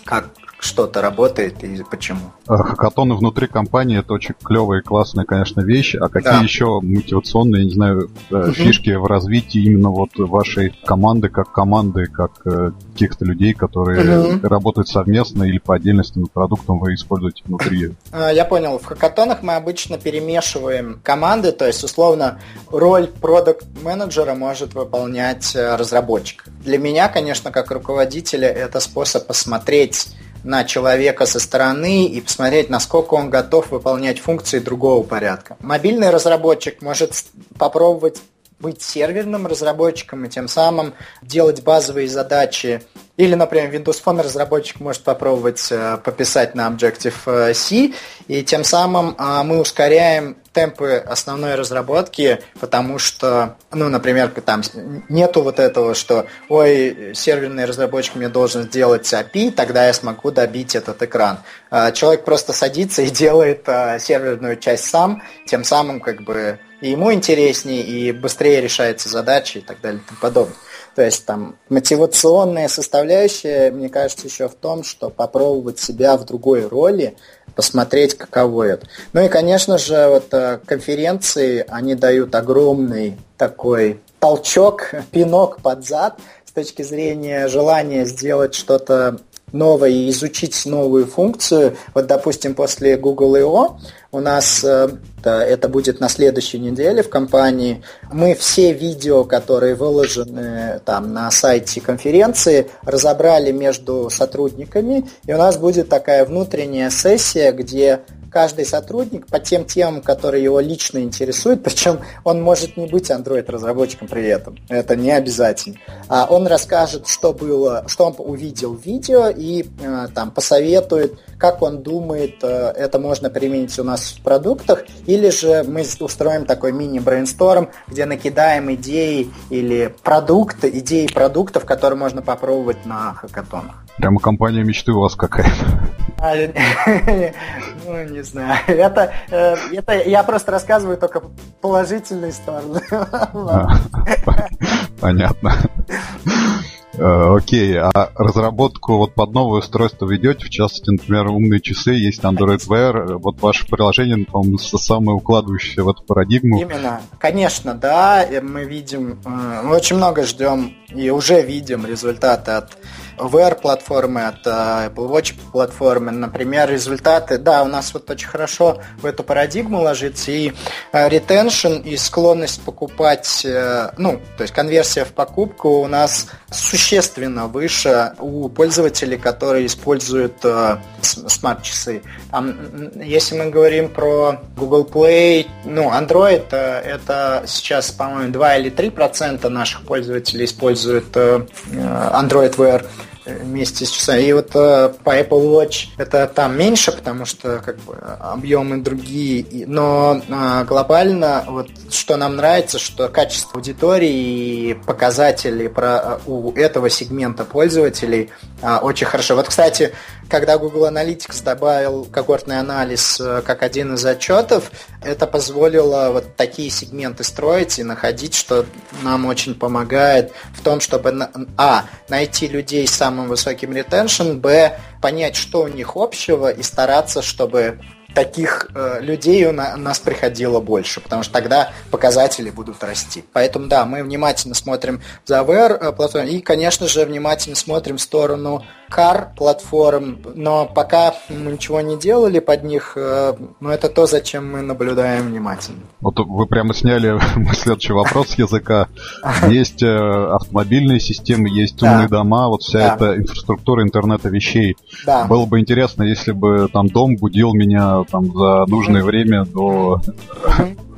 как что-то работает и почему. А, хакатоны внутри компании это очень клевая и классная, конечно, вещь. А какие да. еще мотивационные, я не знаю, угу. фишки в развитии именно вот вашей команды, как команды, как э, каких-то людей, которые угу. работают совместно или по отдельности над продуктом вы используете внутри? А, я понял. В хакатонах мы обычно перемешиваем команды, то есть, условно, роль продукт-менеджера может выполнять э, разработчик. Для меня, конечно, как руководителя, это способ посмотреть на человека со стороны и посмотреть, насколько он готов выполнять функции другого порядка. Мобильный разработчик может попробовать быть серверным разработчиком и тем самым делать базовые задачи. Или, например, Windows Phone разработчик может попробовать э, пописать на Objective-C, и тем самым э, мы ускоряем темпы основной разработки, потому что, ну, например, там нету вот этого, что, ой, серверный разработчик мне должен сделать API, тогда я смогу добить этот экран. Человек просто садится и делает серверную часть сам, тем самым как бы и ему интереснее, и быстрее решается задача и так далее и тому подобное. То есть там мотивационная составляющая, мне кажется, еще в том, что попробовать себя в другой роли, посмотреть, каково это. Ну и, конечно же, вот э, конференции, они дают огромный такой толчок, пинок под зад с точки зрения желания сделать что-то новое и изучить новую функцию. Вот, допустим, после Google I.O. у нас э, это будет на следующей неделе в компании. Мы все видео, которые выложены там на сайте конференции, разобрали между сотрудниками, и у нас будет такая внутренняя сессия, где каждый сотрудник по тем темам, которые его лично интересуют, причем он может не быть Android-разработчиком при этом, это не обязательно. А он расскажет, что было, что он увидел в видео и э, там посоветует, как он думает, э, это можно применить у нас в продуктах, или же мы устроим такой мини-брейнсторм, где накидаем идеи или продукты, идеи продуктов, которые можно попробовать на хакатонах. Прямо компания мечты у вас какая-то. Ну, не знаю. Это, э, это я просто рассказываю только положительные стороны. А, понятно. Э, окей, а разработку вот под новое устройство ведете, в частности, например, умные часы, есть Android Wear, вот ваше приложение, по-моему, самое укладывающее в эту парадигму. Именно, конечно, да, мы видим, э, мы очень много ждем и уже видим результаты от VR-платформы, от э, Apple Watch платформы. Например, результаты, да, у нас вот очень хорошо в эту парадигму ложится и retention, и склонность покупать, ну, то есть конверсия в покупку у нас существенно выше у пользователей, которые используют э, смарт-часы. Если мы говорим про Google Play, ну, Android, э, это сейчас, по-моему, 2 или 3 процента наших пользователей используют э, Android Wear вместе с часами. И вот э, по Apple Watch это там меньше, потому что как бы объемы другие. Но э, глобально вот что нам нравится, что качество аудитории и показатели про, у этого сегмента пользователей э, очень хорошо. Вот, кстати, когда Google Analytics добавил когортный анализ э, как один из отчетов, это позволило вот такие сегменты строить и находить, что нам очень помогает в том, чтобы а. найти людей с самым высоким ретеншн, б. понять, что у них общего и стараться, чтобы таких э, людей у, на, нас приходило больше, потому что тогда показатели будут расти. Поэтому да, мы внимательно смотрим за VR э, и, конечно же, внимательно смотрим в сторону car платформ, но пока мы ничего не делали под них, э, но это то, зачем мы наблюдаем внимательно. Вот вы прямо сняли мой следующий вопрос с языка. Есть э, автомобильные системы, есть умные дома, вот вся эта инфраструктура интернета вещей. Было бы интересно, если бы там дом будил меня там за нужное время до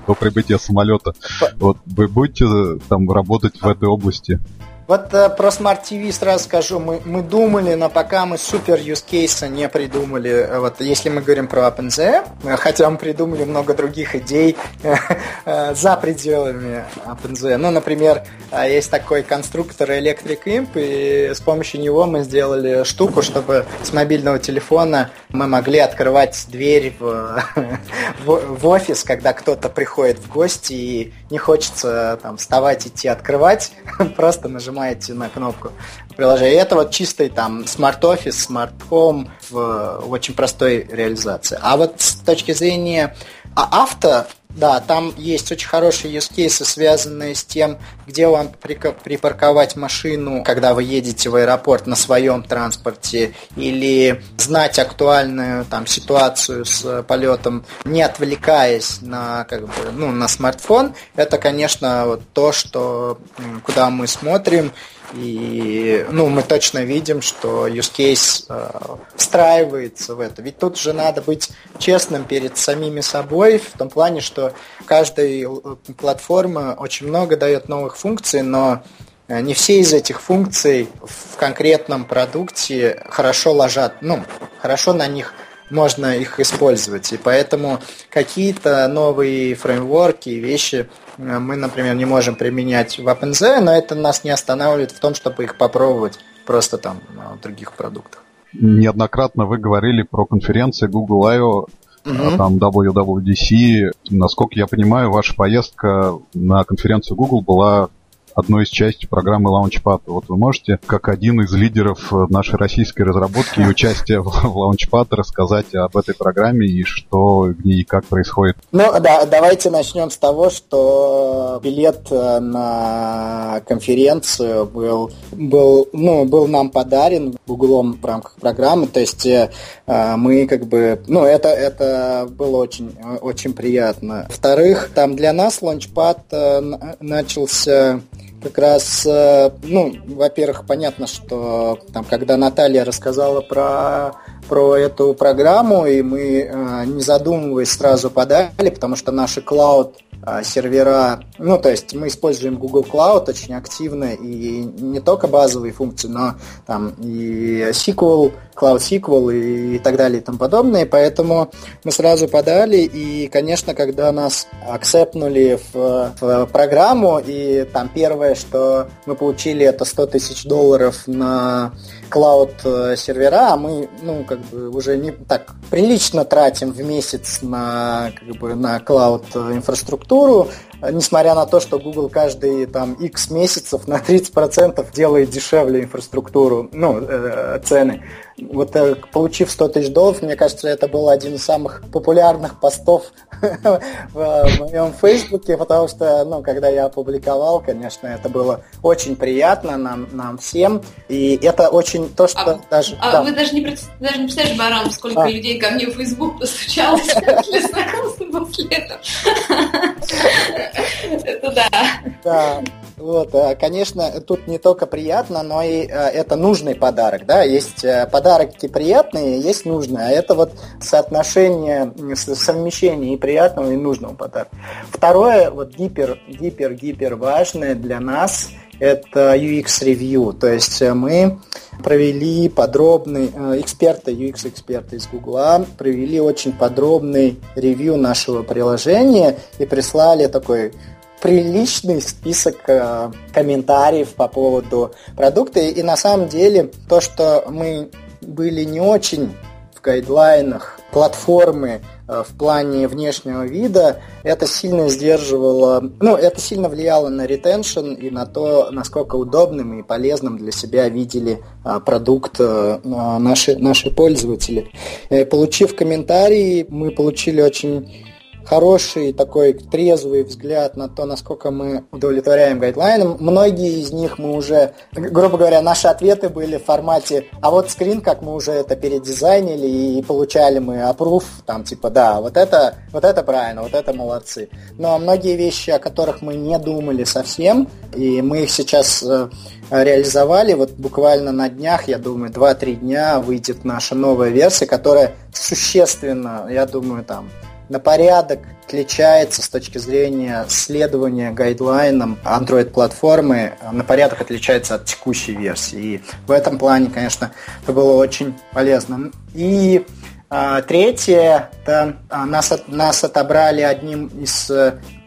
до прибытия самолета. Вот вы будете э, там работать в этой области? Вот э, про Smart TV сразу скажу, мы, мы думали, но пока мы супер use case не придумали, э, вот если мы говорим про OpenZ, э, хотя мы придумали много других идей э, за пределами OpenZ. Ну, например, есть такой конструктор Electric Imp, и с помощью него мы сделали штуку, чтобы с мобильного телефона мы могли открывать дверь в, в, в офис, когда кто-то приходит в гости и не хочется там вставать, идти открывать, просто нажимать нажимаете на кнопку приложения. Это вот чистый там Smart Office, Smart Home в очень простой реализации. А вот с точки зрения а авто, да, там есть очень хорошие use cases, связанные с тем, где вам припарковать машину, когда вы едете в аэропорт на своем транспорте, или знать актуальную там ситуацию с полетом, не отвлекаясь на как бы ну на смартфон. Это, конечно, вот то, что куда мы смотрим и ну, мы точно видим, что use case э, встраивается в это. Ведь тут же надо быть честным перед самими собой, в том плане, что каждая э, платформа очень много дает новых функций, но э, не все из этих функций в конкретном продукте хорошо ложат, ну, хорошо на них можно их использовать. И поэтому какие-то новые фреймворки и вещи мы, например, не можем применять в OpenZ, но это нас не останавливает в том, чтобы их попробовать просто там в других продуктах. Неоднократно вы говорили про конференции Google I.O., Uh-huh. там WWDC. Насколько я понимаю, ваша поездка на конференцию Google была одной из частей программы Launchpad. Вот вы можете, как один из лидеров э, нашей российской разработки и участия в Launchpad, рассказать об этой программе и что в ней и как происходит? Ну, да, давайте начнем с того, что билет э, на конференцию был, был, ну, был нам подарен Гуглом в рамках программы, то есть э, мы как бы, ну, это, это было очень, очень приятно. Во-вторых, там для нас Launchpad начался как раз, э, ну, во-первых, понятно, что там, когда Наталья рассказала про про эту программу, и мы, э, не задумываясь, сразу подали, потому что наши клауд сервера, ну, то есть мы используем Google Cloud очень активно, и не только базовые функции, но там и SQL, Cloud SQL и, и так далее и тому подобное, поэтому мы сразу подали, и, конечно, когда нас акцепнули в, в программу, и там первое, что мы получили, это 100 тысяч долларов на клауд э, сервера, а мы, ну, как бы уже не так прилично тратим в месяц на, как бы, на клауд э, инфраструктуру, несмотря на то, что Google каждые там X месяцев на 30% делает дешевле инфраструктуру, ну, э, цены. Вот э, получив 100 тысяч долларов, мне кажется, это был один из самых популярных постов в моем Фейсбуке, потому что, ну, когда я опубликовал, конечно, это было очень приятно нам, нам всем, и это очень то, что а, даже... А да. вы даже не, даже не представляете, Барам, сколько а. людей ко мне в Facebook постучалось для знакомства после этого. Это да. Да. Вот, э, конечно, тут не только приятно, но и э, это нужный подарок, да, есть э, подарки приятные, есть нужные, а это вот соотношение, совмещение и приятного, и нужного подарка. Второе, вот гипер, гипер, гипер важное для нас, это UX Review, то есть мы провели подробный, эксперты, UX-эксперты из Гугла провели очень подробный ревью нашего приложения и прислали такой приличный список э, комментариев по поводу продукта. И на самом деле то, что мы были не очень в гайдлайнах платформы э, в плане внешнего вида, это сильно сдерживало, ну, это сильно влияло на ретеншн и на то, насколько удобным и полезным для себя видели э, продукт э, наши, наши пользователи. Получив комментарии, мы получили очень хороший такой трезвый взгляд на то, насколько мы удовлетворяем гайдлайнам. Многие из них мы уже, грубо говоря, наши ответы были в формате, а вот скрин, как мы уже это передизайнили и получали мы approve, там типа, да, вот это, вот это правильно, вот это молодцы. Но многие вещи, о которых мы не думали совсем, и мы их сейчас э, реализовали. Вот буквально на днях, я думаю, 2-3 дня выйдет наша новая версия, которая существенно, я думаю, там на порядок отличается с точки зрения следования гайдлайнам Android-платформы, на порядок отличается от текущей версии. И в этом плане, конечно, это было очень полезно. И а, третье, это а, нас, нас отобрали одним из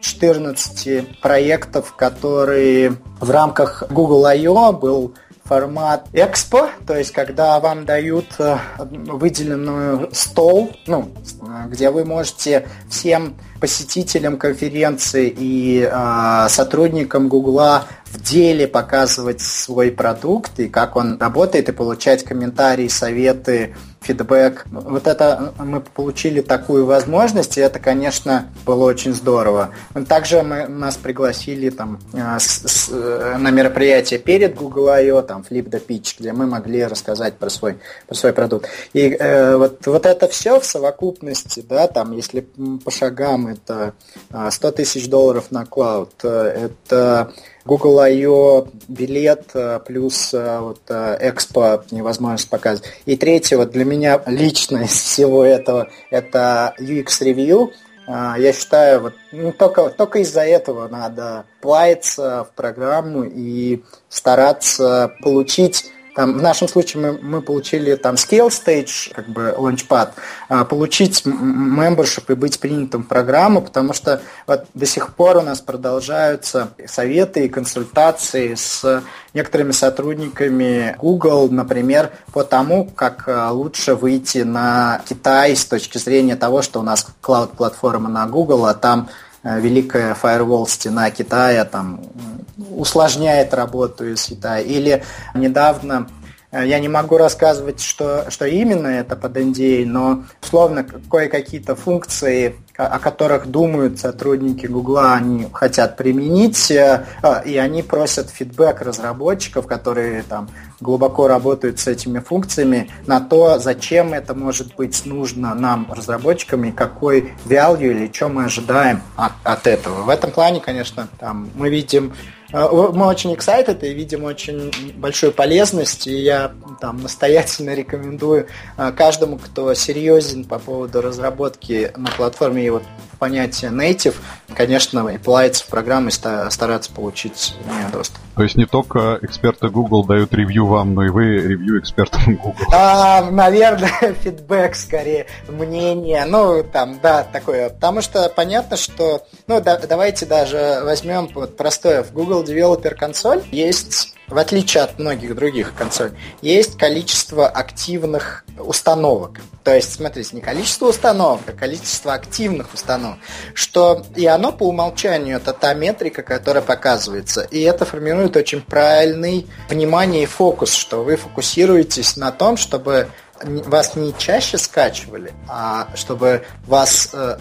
14 проектов, которые в рамках Google I.O. был формат экспо, то есть когда вам дают э, выделенную стол, ну, где вы можете всем посетителям конференции и э, сотрудникам Гугла в деле показывать свой продукт и как он работает, и получать комментарии, советы, фидбэк. Вот это мы получили такую возможность, и это, конечно, было очень здорово. Также мы, нас пригласили там, э, с, с, на мероприятие перед Google I.O., там, Flip the Pitch, где мы могли рассказать про свой, про свой продукт. И э, вот, вот это все в совокупности, да, там, если по шагам, это 100 э, тысяч долларов на клауд, это Google I.O. билет э, плюс э, вот Expo э, невозможность показывать. И третье, вот для меня лично из всего этого, это UX Review. Я считаю, вот ну, только, только из-за этого надо плавиться в программу и стараться получить там, в нашем случае мы, мы получили там scale stage, как бы launchpad, а, получить membership и быть принятым в программу, потому что вот до сих пор у нас продолжаются советы и консультации с некоторыми сотрудниками Google, например, по тому, как а, лучше выйти на Китай с точки зрения того, что у нас клауд-платформа на Google, а там великая фаервол стена Китая там усложняет работу из Китая. Или недавно Э, я не могу рассказывать, что, что именно это под NDA, но условно кое-какие-то функции, о которых думают сотрудники Гугла, они хотят применить, э, а, и они просят фидбэк разработчиков, которые там глубоко работают с этими функциями, на то, зачем это может быть нужно нам, разработчикам, и какой value или что мы ожидаем от, от этого. В этом плане, конечно, там мы видим мы очень excited и видим очень большую полезность, и я там настоятельно рекомендую каждому, кто серьезен по поводу разработки на платформе и вот понятие native, конечно, и плавиться в программы и стараться получить доступ. То есть не только эксперты Google дают ревью вам, но и вы ревью экспертам Google. А, наверное, фидбэк скорее, мнение, ну там, да, такое. Потому что понятно, что, ну да, давайте даже возьмем вот простое, в Google Developer Console есть в отличие от многих других консолей, есть количество активных установок. То есть, смотрите, не количество установок, а количество активных установок. Что и оно по умолчанию это та метрика, которая показывается. И это формирует очень правильный внимание и фокус, что вы фокусируетесь на том, чтобы вас не чаще скачивали, а чтобы вас э,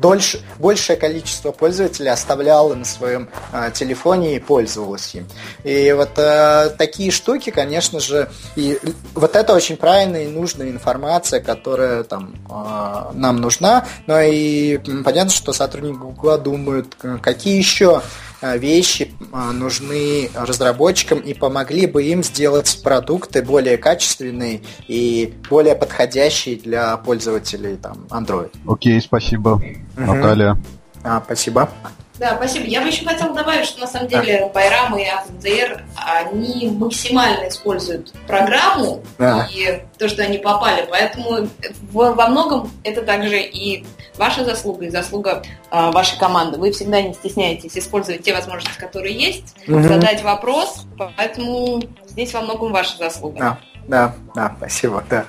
дольше, большее количество пользователей оставляло на своем э, телефоне и пользовалось им. И вот э, такие штуки, конечно же, и вот это очень правильная и нужная информация, которая там э, нам нужна. Но и понятно, что сотрудники Google думают, какие еще Э, вещи э, нужны разработчикам и помогли бы им сделать продукты более качественные и более подходящие для пользователей там, Android. Окей, спасибо, угу. Наталья. А, спасибо. Да, спасибо. Я бы еще хотела добавить, что на самом деле Байрам и AppDR, они максимально используют программу да. и то, что они попали. Поэтому во многом это также и ваша заслуга, и заслуга э, вашей команды. Вы всегда не стесняетесь использовать те возможности, которые есть, угу. задать вопрос. Поэтому здесь во многом ваша заслуга. Да, да, да спасибо, да.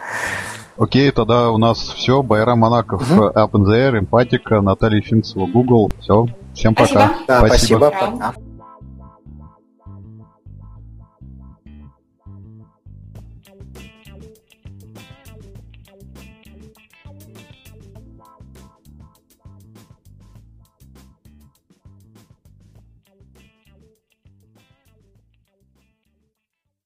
Окей, тогда у нас все. Байрам Монаков, угу. App Эмпатика, Наталья Финцева, Google. Все. Всем пока. Спасибо. Да, спасибо. спасибо. Пока.